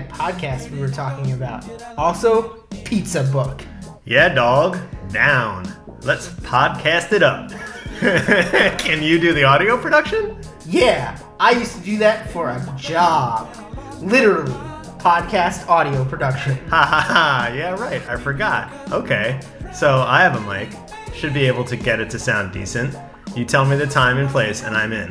that podcast we were talking about. Also, pizza book. Yeah, dog. Down. Let's podcast it up. Can you do the audio production? Yeah, I used to do that for a job. Literally, podcast audio production. Ha ha ha. Yeah, right. I forgot. Okay. So I have a mic. Should be able to get it to sound decent. You tell me the time and place, and I'm in.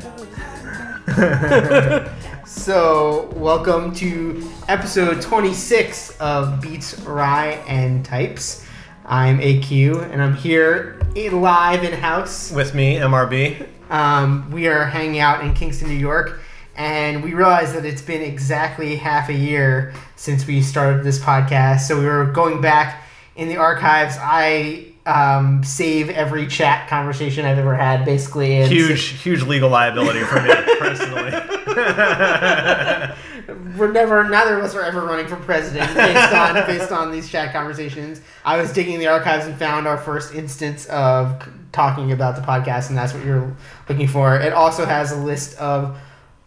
So, welcome to episode 26 of Beats, Rye, and Types. I'm AQ, and I'm here in- live in house. With me, MRB. Um, we are hanging out in Kingston, New York, and we realized that it's been exactly half a year since we started this podcast. So we were going back in the archives. I um, save every chat conversation I've ever had, basically. Huge, huge legal liability for me personally. we're never neither of us are ever running for president based on based on these chat conversations. I was digging the archives and found our first instance of talking about the podcast, and that's what you're looking for. It also has a list of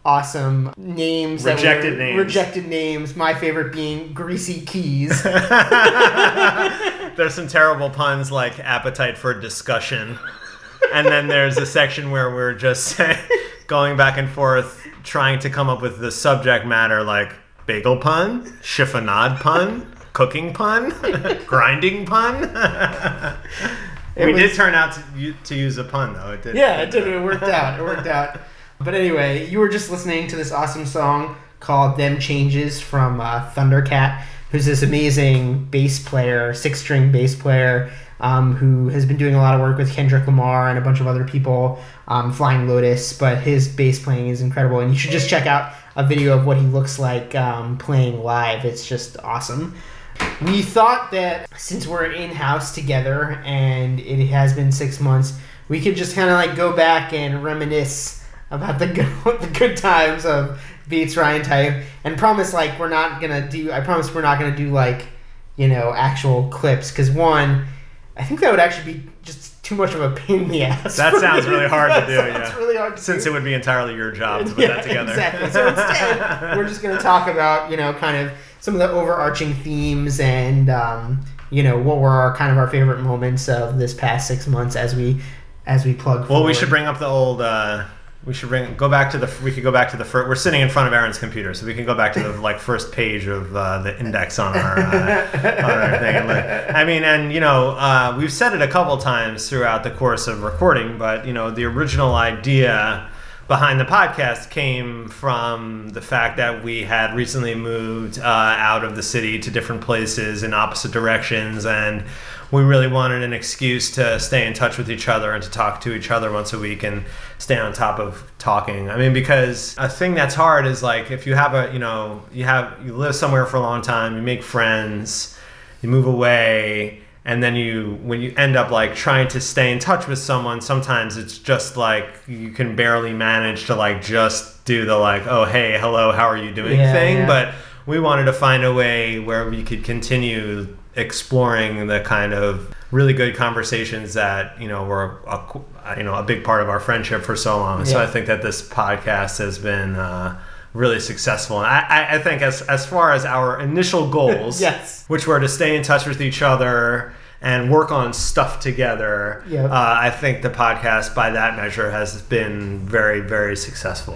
awesome names, Rejected names. rejected names. My favorite being Greasy Keys. there's some terrible puns like appetite for discussion. And then there's a section where we're just going back and forth trying to come up with the subject matter like bagel pun, chiffonade pun, cooking pun, grinding pun. We was- did turn out to, to use a pun though. It did. Yeah, it did. It worked out. It worked out. But anyway, you were just listening to this awesome song called "Them Changes" from uh, Thundercat, who's this amazing bass player, six-string bass player, um, who has been doing a lot of work with Kendrick Lamar and a bunch of other people, um, Flying Lotus. But his bass playing is incredible, and you should just check out a video of what he looks like um, playing live. It's just awesome. We thought that since we're in house together and it has been six months, we could just kind of like go back and reminisce about the good, the good times of Beats Rye and Type and promise like we're not gonna do. I promise we're not gonna do like you know actual clips because one, I think that would actually be just too much of a pain in the ass. That sounds really hard to That do, sounds yeah. really hard to Since do. it would be entirely your job to put Yeah, that together. Exactly. So instead, we're just going to talk about you know kind of some of the overarching themes and um, you know what were our kind of our favorite moments of this past six months as we as we plug. Well, we should bring up the old. Uh, we should bring go back to the. We could go back to the first. We're sitting in front of Aaron's computer, so we can go back to the like first page of uh, the index on our uh, on our thing. I mean, and you know, uh, we've said it a couple times throughout the course of recording, but you know, the original idea behind the podcast came from the fact that we had recently moved uh, out of the city to different places in opposite directions and we really wanted an excuse to stay in touch with each other and to talk to each other once a week and stay on top of talking. I mean because a thing that's hard is like if you have a you know you have you live somewhere for a long time you make friends you move away and then you when you end up like trying to stay in touch with someone sometimes it's just like you can barely manage to like just do the like oh hey hello how are you doing? Yeah, thing. yeah. but we wanted to find a way where we could continue exploring the kind of really good conversations that you know were a, you know a big part of our friendship for so long. So i think that this podcast has been uh, really successful and I, I, think as, as far as our initial goals Yes. which were to stay in touch with each other and work on stuff together. Yep. Uh, I think the podcast, by that measure, has been very, very successful.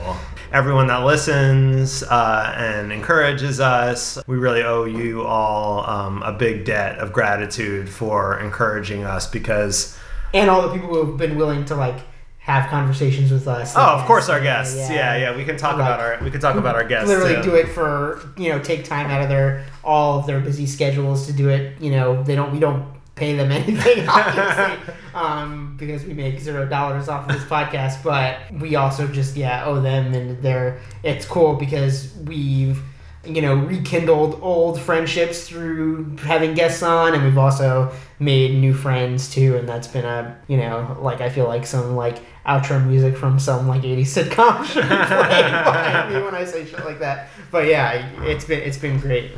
Everyone that listens uh, and encourages us, we really owe you all um, a big debt of gratitude for encouraging us because, and all the people who have been willing to like have conversations with us. oh, of course, our yeah, guests. Yeah, yeah, we can talk Like, about our we can talk about our guests. literally too. do it for you know take time out of their all of their busy schedules to do it you know they don't we don't pay them anything obviously um, because we make zero dollars off of this podcast but we also just yeah owe them and they're it's cool because we've you know rekindled old friendships through having guests on and we've also made new friends too and that's been a you know like i feel like some like outro music from some like 80s sitcom should be behind me when i say shit like that but yeah it's been it's been great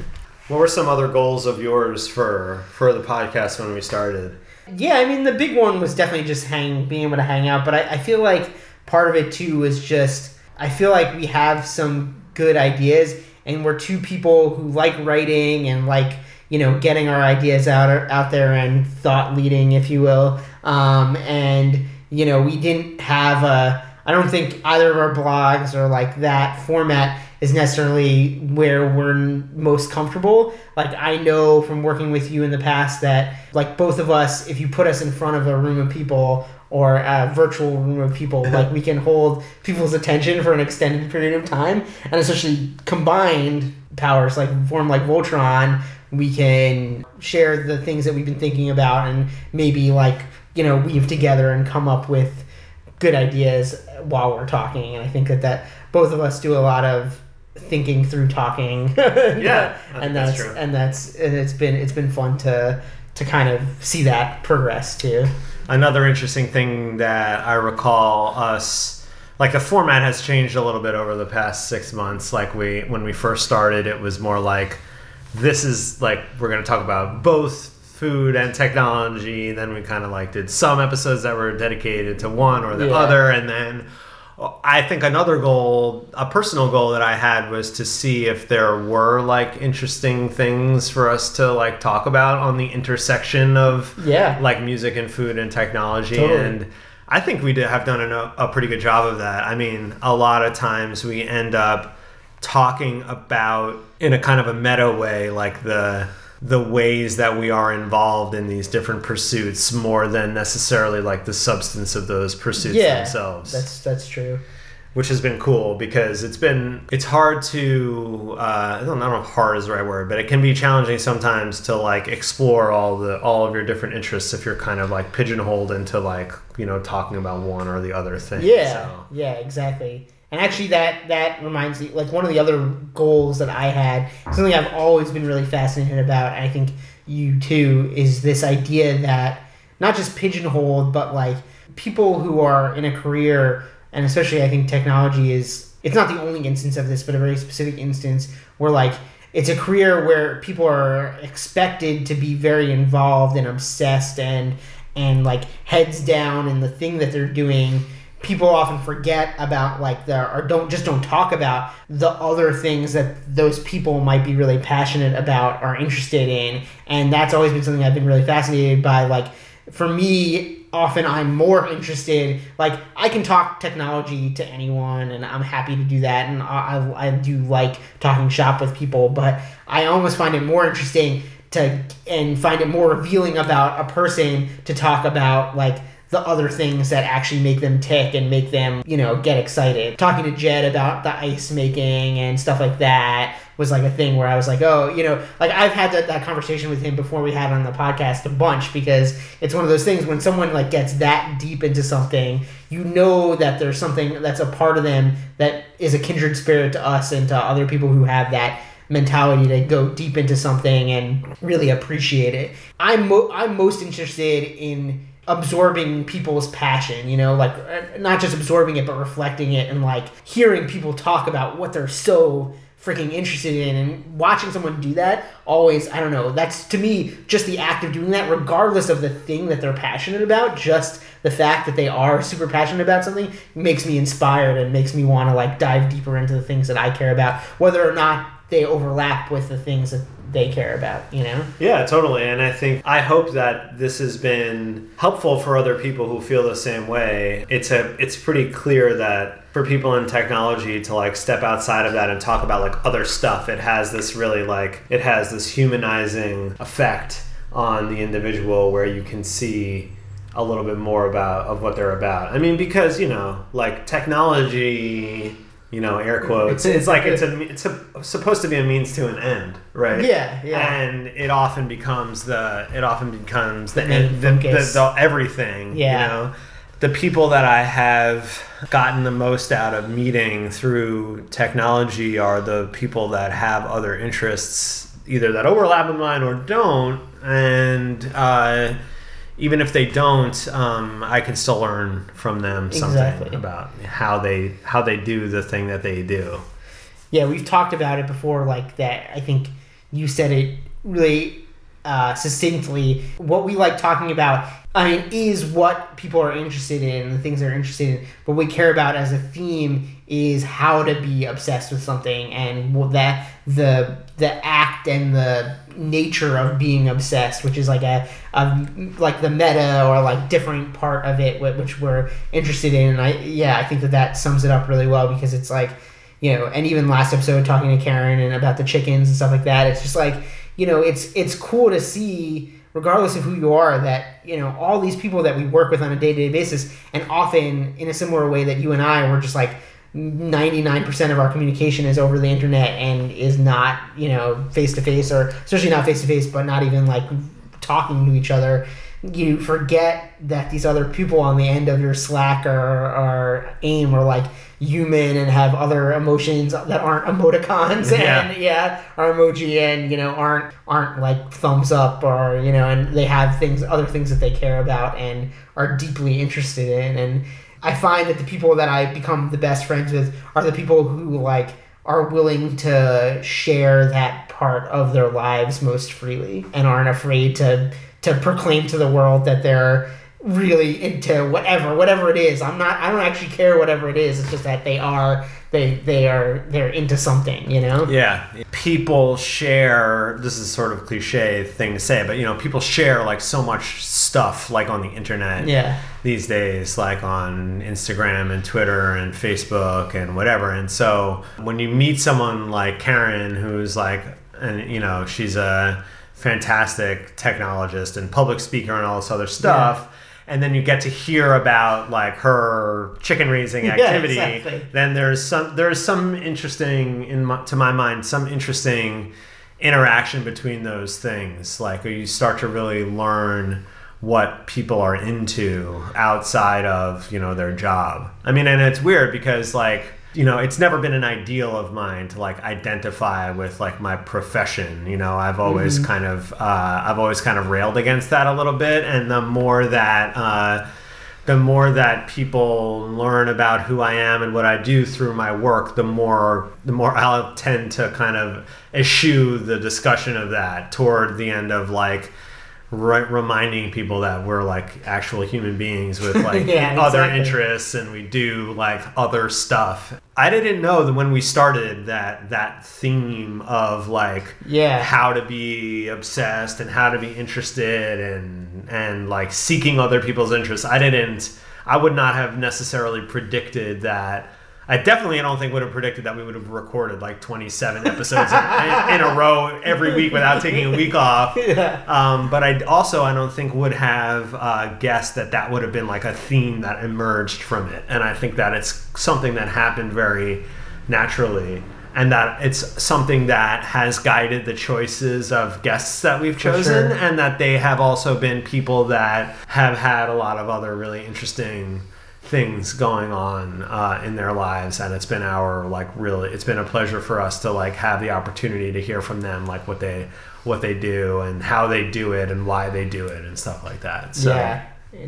What were some other goals of yours for for the podcast when we started? Yeah, I mean the big one was definitely just hang being able to hang out, but I, I feel like part of it too was just I feel like we have some good ideas and we're two people who like writing and like you know getting our ideas out out there and thought leading, if you will. Um, and you know we didn't have a I don't think either of our blogs or like that format is necessarily where we're most comfortable. Like I know from working with you in the past that like both of us, if you put us in front of a room of people or a virtual room of people, like we can hold people's attention for an extended period of time, and especially combined powers like form like Voltron, we can share the things that we've been thinking about and maybe like you know weave together and come up with good ideas while we're talking and i think that that both of us do a lot of thinking through talking Yeah, and that's that's, true. and that's and it's been it's been fun to to kind of see that progress too Another interesting thing that I recall us like the format has changed a little bit over the past six months. Like we when we first started, it was more like this is like we're going to talk about both food and technology. Then we kind of like did some episodes that were dedicated to one or the Yeah. other, and then I think another goal, a personal goal that I had was to see if there were like interesting things for us to like talk about on the intersection of Yeah. like music and food and technology Totally. and I think we did have done a, a pretty good job of that. I mean, a lot of times we end up talking about in a kind of a meta way like the the ways that we are involved in these different pursuits more than necessarily like the substance of those pursuits yeah themselves that's that's true which has been cool because it's been it's hard to uh, I don't know if hard is the right word, but it can be challenging sometimes to like explore all the all of your different interests if you're kind of like pigeonholed into like you know talking about one or the other thing. Yeah, So, yeah, exactly. And actually, that that reminds me, like one of the other goals that I had, something I've always been really fascinated about, I think you too, is this idea that not just pigeonholed, but like people who are in a career, and especially I think technology is. It's not the only instance of this, but a very specific instance where like it's a career where people are expected to be very involved and obsessed and and like heads down in the thing that they're doing people often forget about like the or don't just don't talk about the other things that those people might be really passionate about or interested in. And that's always been something i've been really fascinated by. Like for me often i'm more interested like i can talk technology to anyone and i'm happy to do that. And i, I, do like talking shop with people but i almost find it more interesting to and find it more revealing about a person to talk about like the other things that actually make them tick and make them, you know, get excited. Talking to Jed about the ice making and stuff like that was like a thing where I was like, oh, you know, like I've had that, that conversation with him before we had on the podcast a bunch because it's one of those things when someone like gets that deep into something, you know that there's something that's a part of them that is a kindred spirit to us and to other people who have that mentality to go deep into something and really appreciate it. I'm mo- I'm most interested in absorbing people's passion, you know, like uh, not just absorbing it but reflecting it and like hearing people talk about what they're so freaking interested in and watching someone do that always I don't know that's to me just the act of doing that regardless of the thing that they're passionate about just the fact that they are super passionate about something makes me inspired and makes me want to like dive deeper into the things that I care about whether or not they overlap with the things that they care about you know Yeah, totally. And I think I hope that this has been helpful for other people who feel the same way. It's a it's pretty clear that for people in technology to like step outside of that and talk about like other stuff, it has this really like it has this humanizing effect on the individual where you can see a little bit more about of what they're about. I mean, because you know, like technology, you know, air quotes. It's like it's a it's a, supposed to be a means to an end, right? Yeah, yeah. And it often becomes the it often becomes the The end, the, the, the everything. Yeah. You know, the people that I have gotten the most out of meeting through technology are the people that have other interests, either that overlap with mine or don't, and. Uh, even if they don't, um, I can still learn from them something Exactly. about how they how they do the thing that they do. Yeah, we've talked about it before, like that. I think you said it really uh, succinctly. What we like talking about, I mean, is what people are interested in, the things they're interested in. What we care about as a theme is how to be obsessed with something and that the the act and the nature of being obsessed, which is like a, a like the meta or like different part of it, wh- which we're interested in. And I yeah, I think that that sums it up really well because it's like you know, and even last episode talking to Carin and about the chickens and stuff like that. It's just like you know, it's it's cool to see regardless of who you are that you know all these people that we work with on a day-to-day basis and often in a similar way that you and i were just like 99% of our communication is over the internet and is not you know face to face or especially not face to face but not even like talking to each other you forget that these other people on the end of your slack or, or aim are like human and have other emotions that aren't emoticons Yeah. and yeah are emoji and you know aren't aren't like thumbs up or you know and they have things other things that they care about and are deeply interested in and i find that the people that i become the best friends with are the people who like are willing to share that part of their lives most freely and aren't afraid to to proclaim to the world that they're really into whatever whatever it is i'm not i don't actually care whatever it is it's just that they are they they are they're into something you know Yeah. People share, this is sort of cliche thing to say, but you know, people share like so much stuff like on the internet yeah these days, like on Instagram and Twitter and Facebook and whatever. And so when you meet someone like Carin, who's like, and you know, she's a fantastic technologist and public speaker and all this other stuff. And then you get to hear about like her chicken raising Yeah, activity. exactly. Then there's some there's some interesting in my, to my mind some interesting interaction between those things. Like you start to really learn what people are into outside of you know their job. I mean, and it's weird because like you know it's never been an ideal of mine to like identify with like my profession. You know, I've always kind of uh, I've always kind of railed against that a little bit, and the more that. Uh, the more that people learn about who I am and what I do through my work, the more the more I'll tend to kind of eschew the discussion of that toward the end of like re- reminding people that we're like actual human beings with like Yeah, other exactly. interests and we do like other stuff. I didn't know that when we started that that theme of like Yeah. how to be obsessed and how to be interested and and like seeking other people's interests. I didn't I would not have necessarily predicted that I definitely don't think would have predicted that we would have recorded like 27 episodes in, in a row every week without taking a week off. Yeah. Um, but I also I don't think would have uh, guessed that that would have been like a theme that emerged from it, and I think that it's something that happened very naturally, and that it's something that has guided the choices of guests that we've chosen, sure. and that they have also been people that have had a lot of other really interesting things going on uh, in their lives and it's been our like really it's been a pleasure for us to like have the opportunity to hear from them like what they what they do and how they do it and why they do it and stuff like that so Yeah,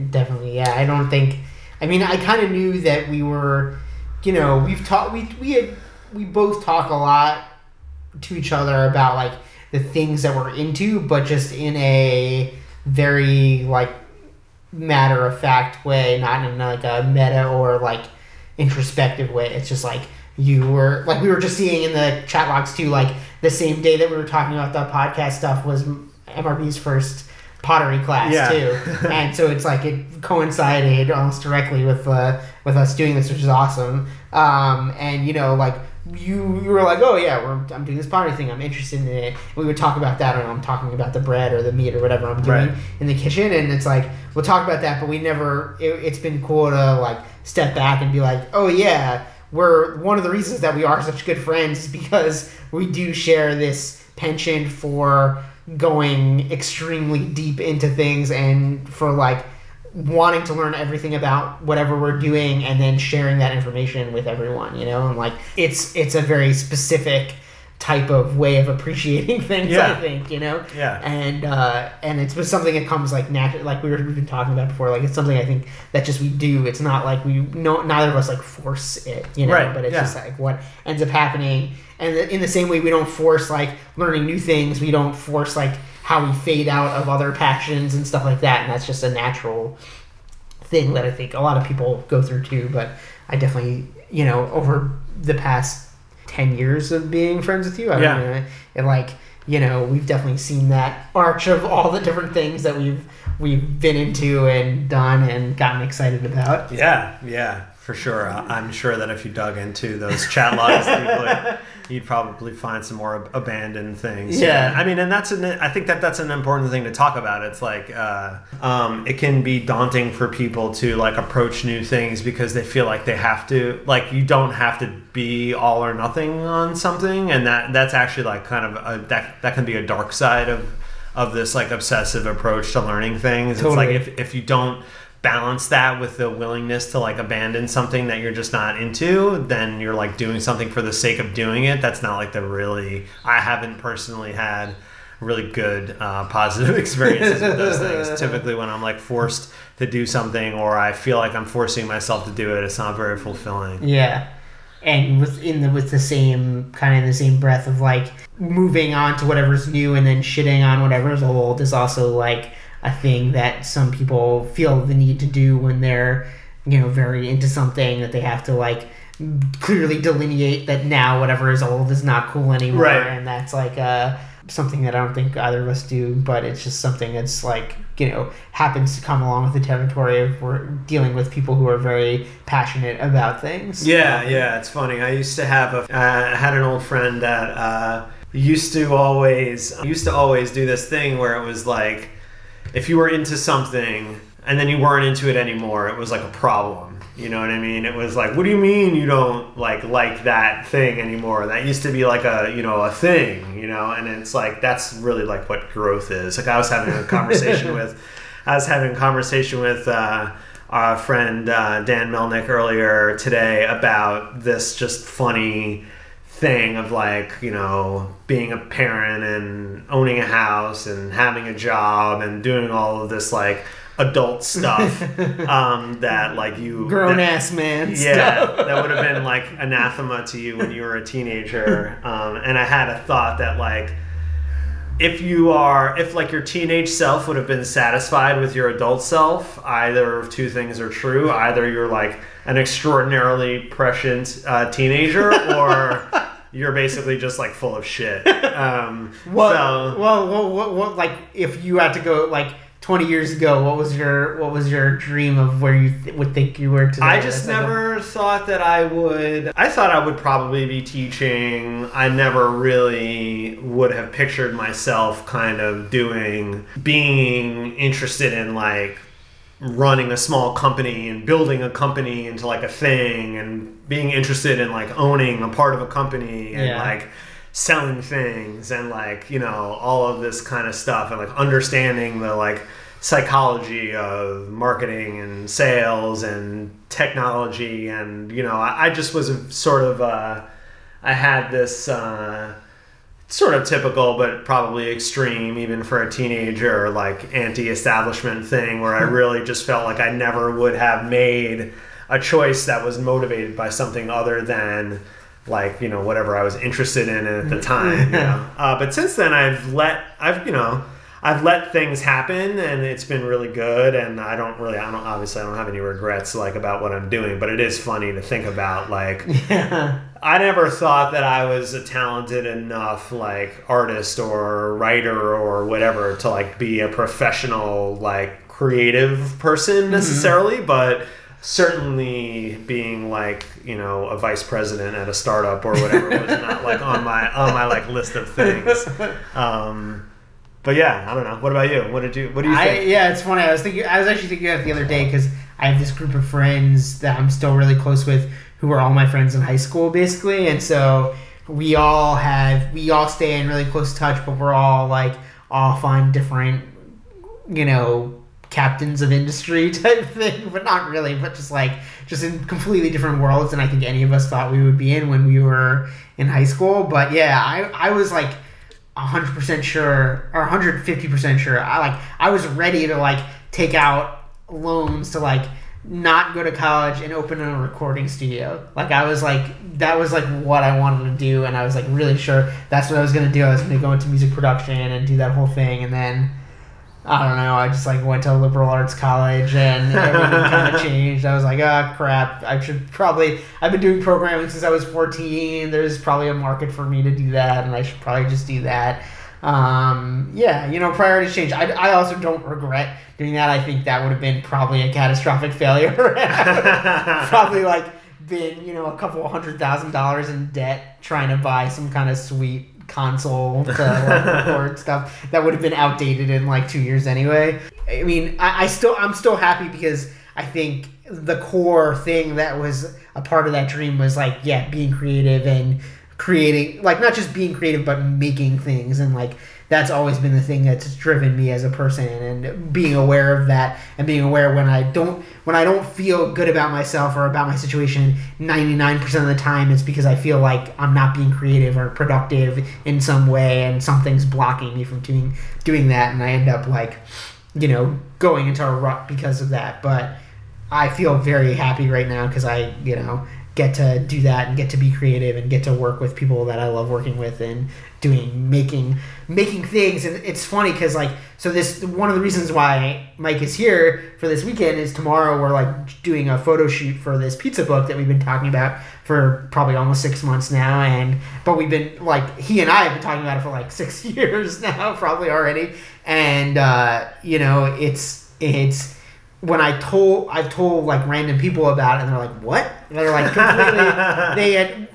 definitely. Yeah, I don't think. I mean, I kind of knew that we were, you know, we've talked. We we had we both talk a lot to each other about like the things that we're into, but just in a very like matter of fact way, not in like a meta or like introspective way. It's just like you were like we were just seeing in the chat logs too. Like the same day that we were talking about the podcast stuff was MRB's first pottery class Yeah. too, and so it's like it coincided almost directly with uh, with us doing this, which is awesome. Um, and you know, like you you were like, oh yeah, we're, I'm doing this pottery thing. I'm interested in it. We would talk about that, and I'm talking about the bread or the meat or whatever I'm doing Right. in the kitchen, and it's like we'll talk about that, but we never. It, it's been cool to like step back and be like, oh yeah, we're one of the reasons that we are such good friends is because we do share this penchant for going extremely deep into things and for like wanting to learn everything about whatever we're doing and then sharing that information with everyone you know and like it's it's a very specific type of way of appreciating things. Yeah. I think you know. Yeah. And uh, and it's something that comes like natural, like we were we've been talking about before. Like it's something I think that just we do. It's not like we no neither of us like force it, you know. Right, But it's yeah. just like what ends up happening. And in the same way, we don't force like learning new things. We don't force like how we fade out of other passions and stuff like that. And that's just a natural thing that I think a lot of people go through too. But I definitely, you know, over the past ten years of being friends with you, I Yeah. mean, and like you know, we've definitely seen that arch of all the different things that we've we've been into and done and gotten excited about. Yeah, yeah, for sure. I'm sure that if you dug into those chat logs deeply, you'd probably find some more ab- abandoned things. Yeah. I mean, and that's an. I think that that's an important thing to talk about. It's like uh, um, it can be daunting for people to like approach new things because they feel like they have to. Like you don't have to be all or nothing on something, and that that's actually like kind of a, that that can be a dark side of of this like obsessive approach to learning things. It's like if if you don't balance that with the willingness to like abandon something that you're just not into then you're like doing something for the sake of doing it. That's not like the really i haven't personally had really good uh, positive experiences with those things. Typically when i'm like forced to do something or i feel like i'm forcing myself to do it it's not very fulfilling. Yeah, and with in the with the same kind of the same breath of like moving on to whatever's new and then shitting on whatever's old is also like a thing that some people feel the need to do when they're you know very into something that they have to like clearly delineate that now whatever is old is not cool anymore Right. and that's like uh something that I don't think either of us do, but it's just something that's like you know happens to come along with the territory of we're dealing with people who are very passionate about things. Yeah, yeah, it's funny. I used to have a, uh, I had an old friend that uh, used to always used to always do this thing where it was like, if you were into something and then you weren't into it anymore, it was like a problem. You know what I mean? It was like, what do you mean you don't like like that thing anymore? That used to be like a you know a thing, you know, and it's like that's really like what growth is. Like I was having a conversation with, I was having a conversation with. Uh, our friend uh, Dan Melnick earlier today about this just funny thing of like you know being a parent and owning a house and having a job and doing all of this like adult stuff um, that like you Grown that- ass man. yeah, stuff. that would have been like anathema to you when you were a teenager. Um, and I had a thought that like, if you are, if like your teenage self would have been satisfied with your adult self, either of two things are true. Either you're like an extraordinarily prescient uh, teenager, or you're basically just like full of shit. Um, Well, so, well, what, what, what, like, if you had to go like twenty years ago, what was your, what was your dream of where you th- would think you were today? I just That's like a- never thought that I would. I thought I would probably be teaching. I never really would have pictured myself kind of doing, being interested in like running a small company and building a company into like a thing and being interested in like owning a part of a company and Yeah. like selling things and like you know all of this kind of stuff and like understanding the like psychology of marketing and sales and technology and you know i, I just was a sort of uh, i had this uh, sort of typical but probably extreme even for a teenager like anti-establishment thing where i really just felt like i never would have made a choice that was motivated by something other than like you know whatever i was interested in at the time you know? uh, but since then i've let i've you know I've let things happen and it's been really good and I don't really I don't obviously I don't have any regrets like about what I'm doing but it is funny to think about like Yeah. I never thought that I was a talented enough like artist or writer or whatever to like be a professional like creative person necessarily, but certainly being like you know a vice president at a startup or whatever was not like on my on my like list of things. Um, but yeah, I don't know. What about you? What did you What do you I, yeah, it's funny. I was thinking. I was actually thinking it the other day because I have this group of friends that I'm still really close with, who are all my friends in high school, basically, and so we all have we all stay in really close touch, but we're all like off on different, you know, captains of industry type thing, but not really, but just like just in completely different worlds than I think any of us thought we would be in when we were in high school. But yeah, I I was like hundred percent sure or hundred fifty percent sure. I like I was ready to like take out loans to like not go to college and open a recording studio. Like I was like that was like what I wanted to do and I was like really sure that's what I was gonna do. I was gonna go into music production and do that whole thing and then I don't know, I just like went to a liberal arts college and everything kind of changed. I was like, ah, crap, I should probably, I've been doing programming since I was 14. There's probably a market for me to do that and I should probably just do that. Um, yeah, you know, priorities change. I, I also don't regret doing that. I think that would have been probably a catastrophic failure. probably like been, you know, a couple hundred thousand dollars in debt trying to buy some kind of sweet console to like, record stuff that would have been outdated in like two years anyway. I mean, I, I still I'm still happy because I think the core thing that was a part of that dream was like yeah being creative and creating like not just being creative but making things and like that's always been the thing that's driven me as a person and being aware of that and being aware when I don't when I don't feel good about myself or about my situation 99% of the time it's because I feel like I'm not being creative or productive in some way and something's blocking me from doing doing that and I end up like you know going into a rut because of that. But I feel very happy right now because I you know get to do that and get to be creative and get to work with people that I love working with and doing making making things. And it's funny because like so this one of the reasons why Mike is here for this weekend is tomorrow we're like doing a photo shoot for this pizza book that we've been talking about for probably almost six months now. And but we've been like he and I have been talking about it for like six years now probably already. And uh, you know it's it's when I told I've told like random people about it and they're like what and they're like completely they had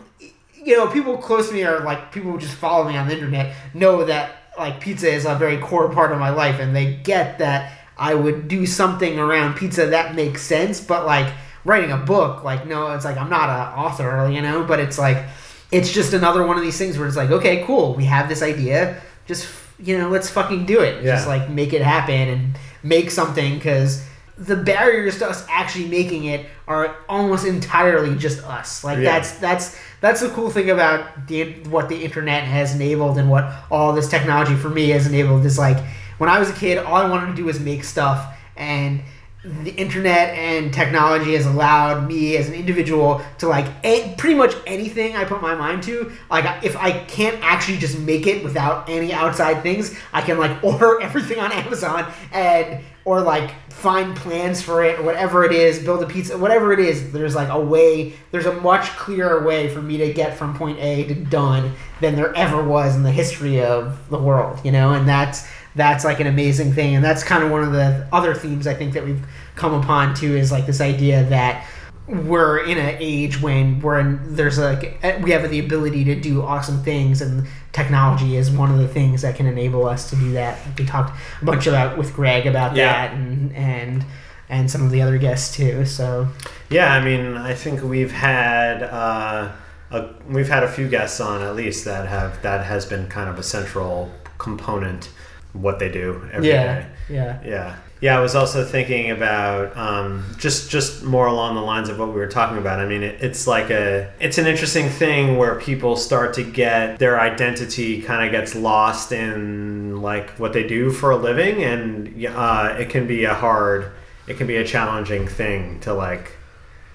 you know people close to me are like people who just follow me on the internet know that like pizza is a very core part of my life and they get that I would do something around pizza that makes sense but like writing a book like no it's like I'm not an author you know but it's like it's just another one of these things where it's like okay cool we have this idea just you know let's fucking do it Yeah. just like make it happen and make something because the barriers to us actually making it are almost entirely just us. Like Yeah. that's that's that's the cool thing about the what the internet has enabled and what all this technology for me has enabled is like when I was a kid, all I wanted to do was make stuff and the internet and technology has allowed me as an individual to like a, pretty much anything I put my mind to. Like if I can't actually just make it without any outside things, I can like order everything on Amazon and or like find plans for it or whatever it is, build a pizza, whatever it is. There's like a way. There's a much clearer way for me to get from point A to done than there ever was in the history of the world. You know, and that's that's like an amazing thing and that's kind of one of the other themes i think that we've come upon too is like this idea that we're in an age when we're in there's like eh, we have the ability to do awesome things and technology is one of the things that can enable us to do that we talked a bunch about with greg about Yeah. that and and and some of the other guests too so Yeah, I mean, I think we've had uh, a, we've had a few guests on at least that have that has been kind of a central component what they do every day. yeah yeah Yeah. I was also thinking about um, just just more along the lines of what we were talking about. I mean, it, it's like a it's an interesting thing where people start to get their identity kind of gets lost in like what they do for a living, and uh, it can be a hard, it can be a challenging thing to like.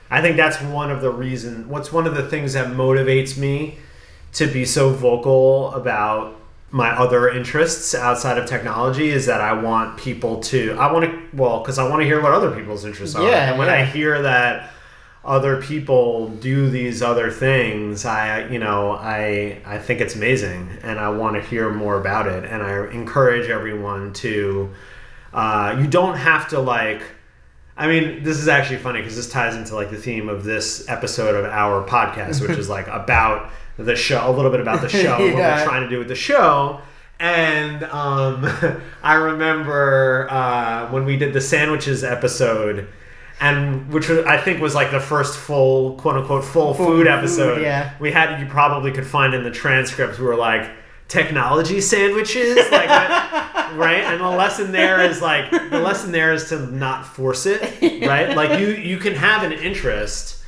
I think that's one of the reason. What's one of the things that motivates me to be so vocal about my other interests outside of technology is that I want people to I want to well because I want to hear what other people's interests are Yeah, and when yeah. I hear that other people do these other things I you know I I think it's amazing and I want to hear more about it and I encourage everyone to uh, you don't have to like I mean, this is actually funny because this ties into like the theme of this episode of our podcast, which is like about the show, a little bit about the show, and what we're trying to do with the show. And um, I remember uh, when we did the sandwiches episode, and which was, I think was like the first full, quote unquote, full, Full food food, episode. yeah. We had you probably could find in the transcripts. We were like technology sandwiches, like right? And the lesson there is like the lesson there is to not force it, right? Like you you can have an interest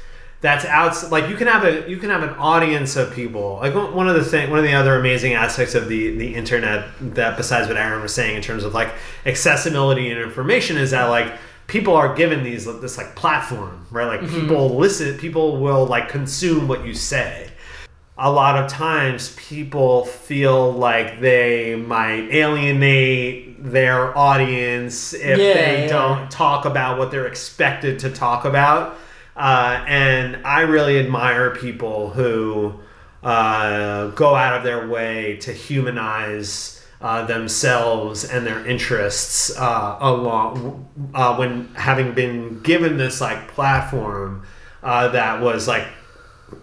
that's out like you can have a you can have an audience of people like one of the thing one of the other amazing aspects of the the internet that besides what aaron was saying in terms of like accessibility and information is that like people are given these this like platform right like mm-hmm. people listen people will like consume what you say a lot of times people feel like they might alienate their audience if Yeah, they yeah. don't talk about what they're expected to talk about. Uh, and I really admire people who uh, go out of their way to humanize uh, themselves and their interests uh, along uh, when having been given this like platform uh, that was like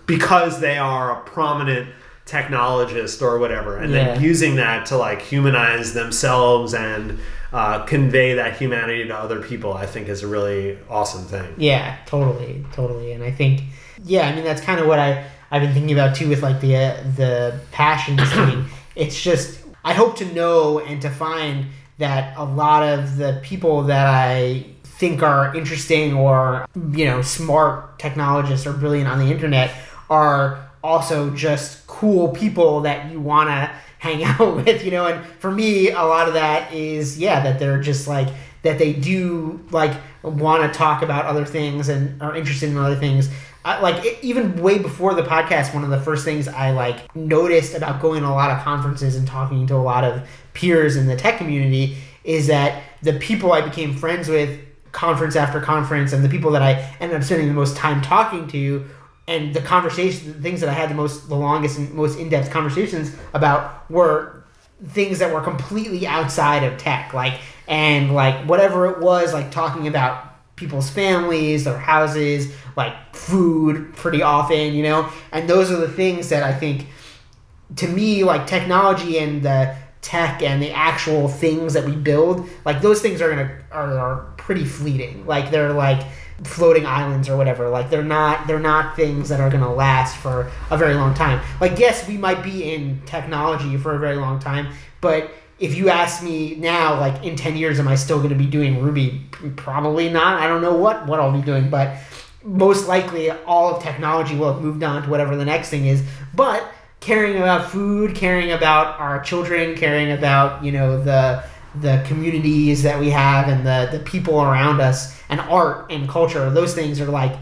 because they are a prominent technologist or whatever and Yeah. then using that to like humanize themselves and uh, convey that humanity to other people i think is a really awesome thing Yeah, totally, totally. And I think, yeah, I mean that's kind of what I I've been thinking about too with like the uh, the passions thing. It's just I hope to know and to find that a lot of the people that I think are interesting or you know smart technologists or brilliant on the internet are also just cool people that you want to hang out with you know and for me a lot of that is yeah that they're just like that they do like want to talk about other things and are interested in other things. I, like e- even way before the podcast one of the first things i like noticed about going to a lot of conferences and talking to a lot of peers in the tech community is that the people i became friends with conference after conference and the people that i ended up spending the most time talking to and the conversation the things that i had the most the longest and most in-depth conversations about were things that were completely outside of tech like and like whatever it was like talking about people's families their houses like food pretty often you know? And those are the things that i think to me like technology and the tech and the actual things that we build like those things are gonna are, are pretty fleeting. Like they're like floating islands or whatever. Like they're not they're not things that are gonna last for a very long time. Like yes we might be in technology for a very long time but if you ask me now like in 10 years am i still going to be doing ruby? Probably not. I don't know what what i'll be doing but most likely all of technology will have moved on to whatever the next thing is. But caring about food caring about our children caring about you know the the communities that we have and the the people around us and art and culture those things are like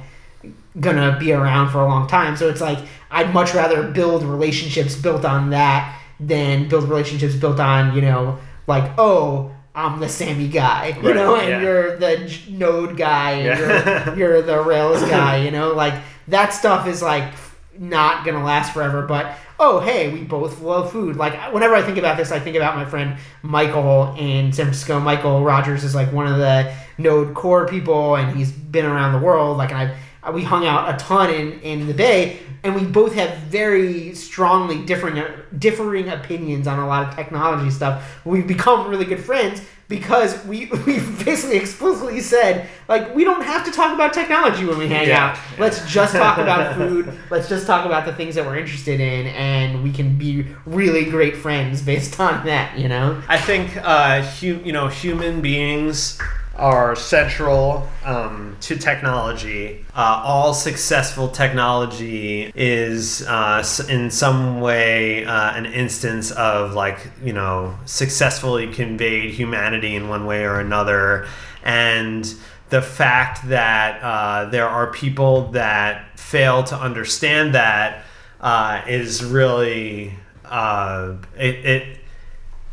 gonna be around for a long time so it's like i'd much rather build relationships built on that than build relationships built on you know like oh i'm the sammy guy you Right, know and yeah. you're the node guy and Yeah. you're, you're the rails guy you know like that stuff is like not gonna last forever but oh hey we both love food. Like whenever i think about this i think about my friend Mikeal in san francisco. Michael rogers is like one of the node core people and he's been around the world. Like i've we hung out a ton in, in the bay and we both have very strongly differing differing opinions on a lot of technology stuff. We've become really good friends because we we basically explicitly said like we don't have to talk about technology when we hang Yeah. out. Let's just talk about food. Let's just talk about the things that we're interested in and we can be really great friends based on that you know? I think uh, hu- you know human beings are central um, to technology. Uh, all successful technology is uh, in some way uh, an instance of like you know successfully conveyed humanity in one way or another, and the fact that uh, there are people that fail to understand that uh, is really uh, it, it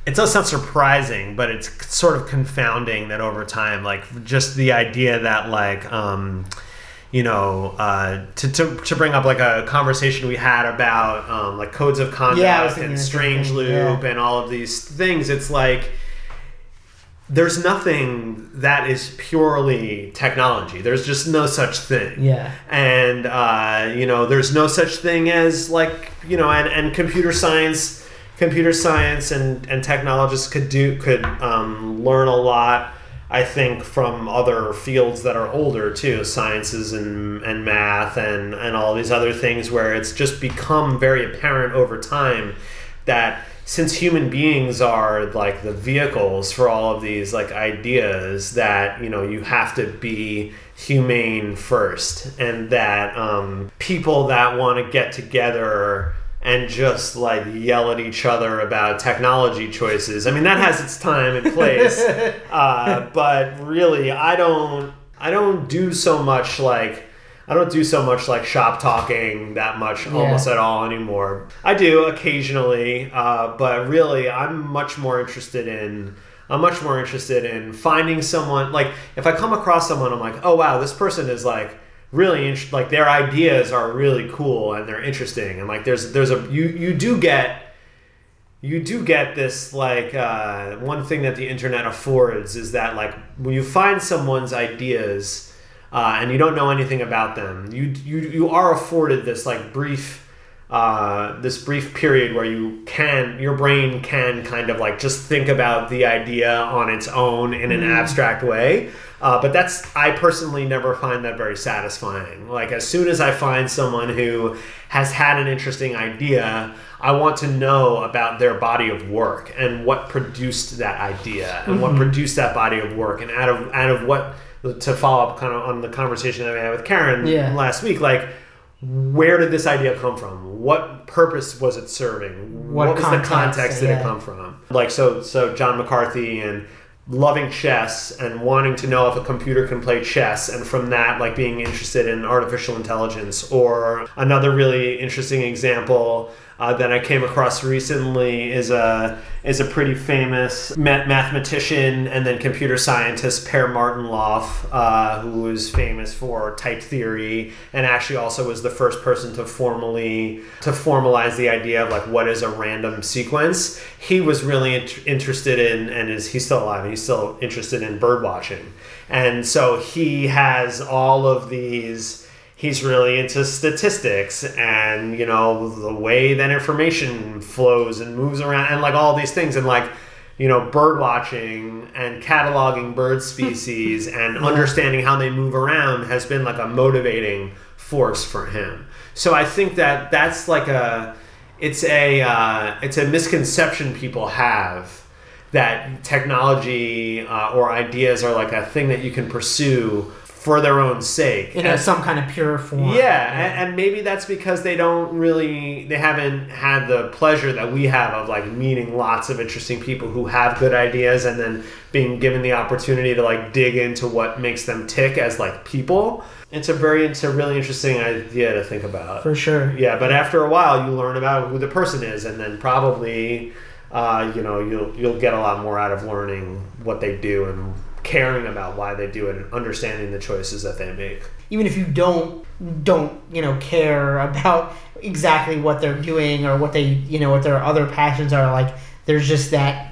it does sound surprising, but it's sort of confounding that over time, like just the idea that like um, you know uh, to, to to bring up like a conversation we had about um, like codes of conduct Yeah, I was thinking and strange thing, loop yeah. and all of these things. It's like there's nothing that is purely technology. There's just no such thing yeah and uh, you know there's no such thing as like you know and, and computer science computer science and, and technologists could do could um, learn a lot i think from other fields that are older too sciences and, and math and, and all these other things where it's just become very apparent over time that since human beings are like the vehicles for all of these like ideas that you know you have to be humane first and that um, people that want to get together and just like yell at each other about technology choices i mean that has its time and place uh, but really i don't i don't do so much like I don't do so much like shop talking that much almost at all anymore. I do occasionally, uh, but really, I'm much more interested in. I'm much more interested in finding someone like if I come across someone, I'm like, oh wow, this person is like really int- like their ideas are really cool and they're interesting and like there's there's a you you do get you do get this like uh, one thing that the internet affords is that like when you find someone's ideas uh, and you don't know anything about them you you, you are afforded this like brief uh, this brief period where you can your brain can kind of like just think about the idea on its own in an abstract way uh, but that's i personally never find that very satisfying like as soon as i find someone who has had an interesting idea i want to know about their body of work and what produced that idea and what produced that body of work and out of out of what to follow up kind of on the conversation that i had with Carin Yeah. last week like where did this idea come from? What purpose was it serving? What was context, the context did yeah. it come from? Like so so John McCarthy and loving chess and wanting to know if a computer can play chess and from that like being interested in artificial intelligence or another really interesting example uh, that I came across recently is a is a pretty famous ma- mathematician and then computer scientist Per Martin-Löf, uh, who was famous for type theory and actually also was the first person to formally to formalize the idea of like what is a random sequence. He was really int- interested in and is he's still alive. and He's still interested in bird watching, and so he has all of these he's really into statistics and you know the way that information flows and moves around and like all these things and like you know bird watching and cataloging bird species and understanding how they move around has been like a motivating force for him. So i think that that's like a it's a uh, it's a misconception people have that technology uh, or ideas are like a thing that you can pursue for their own sake in And- a, some kind of pure form. yeah, and, and maybe that's because they don't really, they haven't had the pleasure that we have of like meeting lots of interesting people who have good ideas and then being given the opportunity to like dig into what makes them tick as like people. It's a very, it's a really interesting idea to think about. for sure. Yeah, but after a while, you learn about who the person is, and then probably, uh, you know, you'll you'll get a lot more out of learning what they do and caring about why they do it and understanding the choices that they make. even if you don't don't you know care about exactly what they're doing or what they you know what their other passions are like there's just that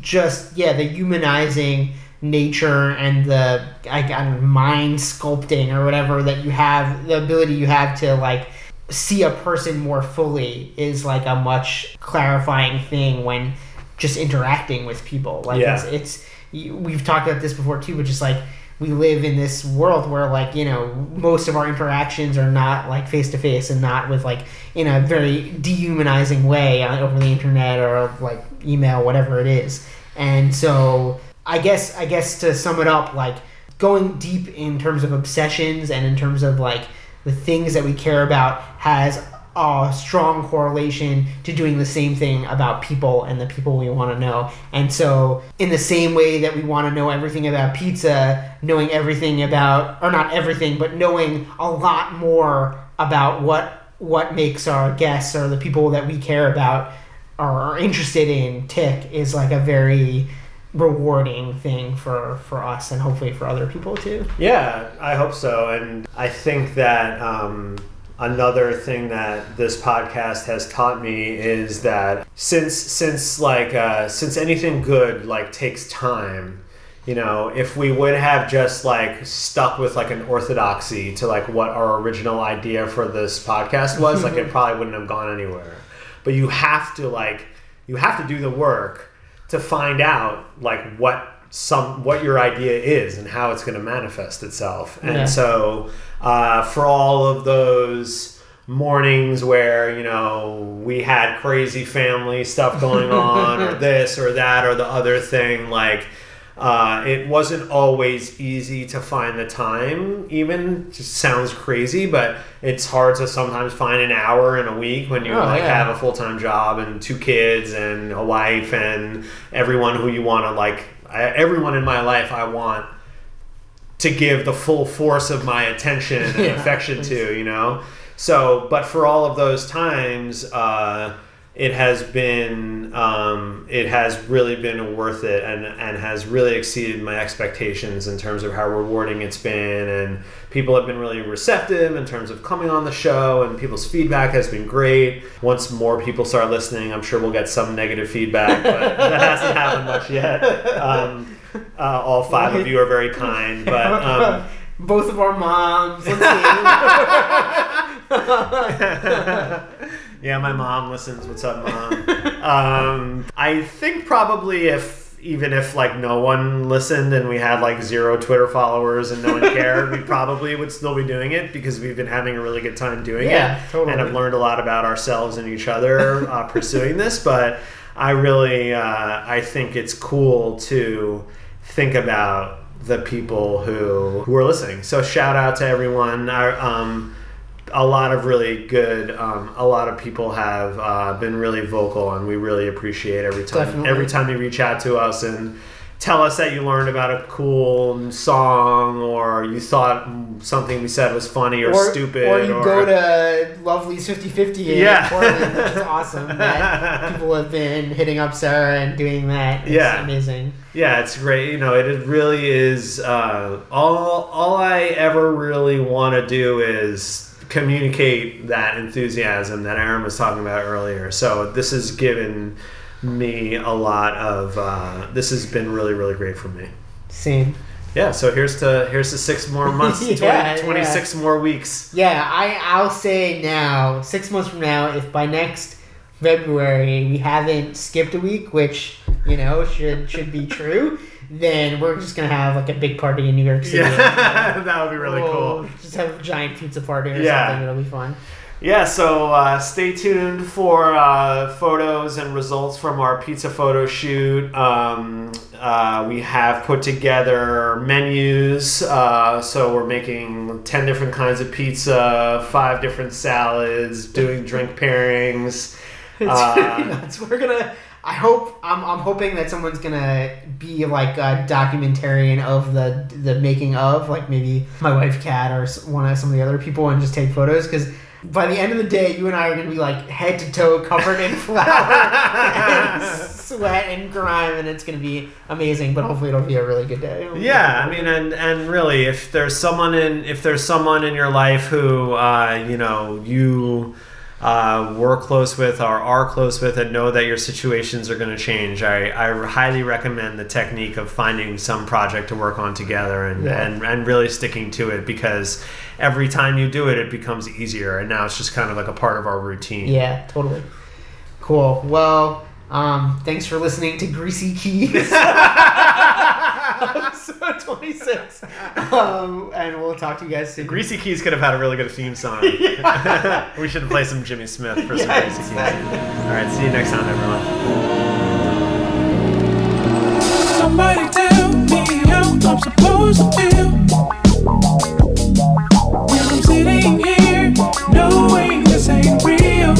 just yeah the humanizing nature and the I, I don't know, mind sculpting or whatever that you have the ability you have to like see a person more fully is like a much clarifying thing when just interacting with people like Yeah. it's it's we've talked about this before too which is like we live in this world where like you know most of our interactions are not like face to face and not with like in a very dehumanizing way over the internet or like email whatever it is. And so i guess i guess to sum it up like going deep in terms of obsessions and in terms of like the things that we care about has a strong correlation to doing the same thing about people and the people we want to know. And so, in the same way that we want to know everything about pizza, knowing everything about, or not everything, but knowing a lot more about what what makes our guests or the people that we care about or are interested in tick is like a very rewarding thing for for us and hopefully for other people too. Yeah, I hope so. And I think that um, another thing that this podcast has taught me is that since since like uh, since anything good like takes time. You know, if we would have just like stuck with like an orthodoxy to like what our original idea for this podcast was, like it probably wouldn't have gone anywhere. But you have to like you have to do the work to find out like what some what your idea is and how it's going to manifest itself and Yeah. so uh, for all of those mornings where you know we had crazy family stuff going on or this or that or the other thing like uh, it wasn't always easy to find the time even just sounds crazy but it's hard to sometimes find an hour in a week when you Oh, like yeah. have a full-time job and two kids and a wife and everyone who you want to like I, everyone in my life i want to give the full force of my attention and Yeah, affection to, you know? So, but for all of those times, uh, it has been, um, it has really been worth it and, and has really exceeded my expectations in terms of how rewarding it's been. And people have been really receptive in terms of coming on the show, and people's feedback has been great. Once more people start listening, I'm sure we'll get some negative feedback, but that hasn't happened much yet. Um, uh, all five of you are very kind, but um, Both of our moms. Yeah, my mom listens. What's up, mom? um, I think probably if even if like no one listened and we had like zero Twitter followers and no one cared, we probably would still be doing it because we've been having a really good time doing Yeah, it totally. and have learned a lot about ourselves and each other uh, pursuing this. But I really, uh, I think it's cool to think about the people who who are listening. So shout out to everyone. I, um, a lot of really good um, a lot of people have uh, been really vocal and we really appreciate every time Definitely. every time you reach out to us and tell us that you learned about a cool song or you thought something we said was funny or, stupid Or you go to Lovely's 50 50 in Yeah. Portland, which is awesome. That people have been hitting up Sarah and doing that. It's Yeah. amazing. Yeah, it's great. You know, it, it really is. Uh, all all I ever really want to do is communicate that enthusiasm that Aaron was talking about earlier. So this has given me a lot of. Uh, this has been really really great for me. Same. Yeah. So here's to here's to six more months. Yeah, 20, 26 more weeks. Yeah, I, I'll say now, six months from now, if by next February we haven't skipped a week, which, you know, should should be true, then we're just going to have like a big party in New York City. Yeah, that would be really We'll cool. Just have a giant pizza party or Yeah. something. It'll be fun. Yeah, so uh, stay tuned for uh, photos and results from our pizza photo shoot. Um, uh, we have put together menus, uh, so we're making 10 different kinds of pizza, five different salads, doing drink pairings. It's Uh, pretty nuts. We're gonna. I hope. I'm. I'm hoping that someone's gonna be like a documentarian of the the making of, like maybe my wife Kat or one of some of the other people, and just take photos because. By the end of the day, you and I are gonna be like head to toe covered in flour and sweat and grime, and it's gonna be amazing. But hopefully, it'll be a really good day. Yeah, I mean, and and really, if there's someone in if there's someone in your life who uh, you know you uh, were close with or are close with and know that your situations are going to change, I, I highly recommend the technique of finding some project to work on together and, Yeah. and, and really sticking to it because every time you do it, it becomes easier. And now it's just kind of like a part of our routine. Yeah, totally. Cool. Well, um, thanks for listening to Greasy Keys. Episode 26. Um, and we'll talk to you guys soon. Greasy Keys could have had a really good theme song. we should play some Jimmy Smith for some Yeah, Greasy Keys. All right, see you next time, everyone. Somebody tell me how I'm supposed to feel when I'm sitting here knowing this ain't real.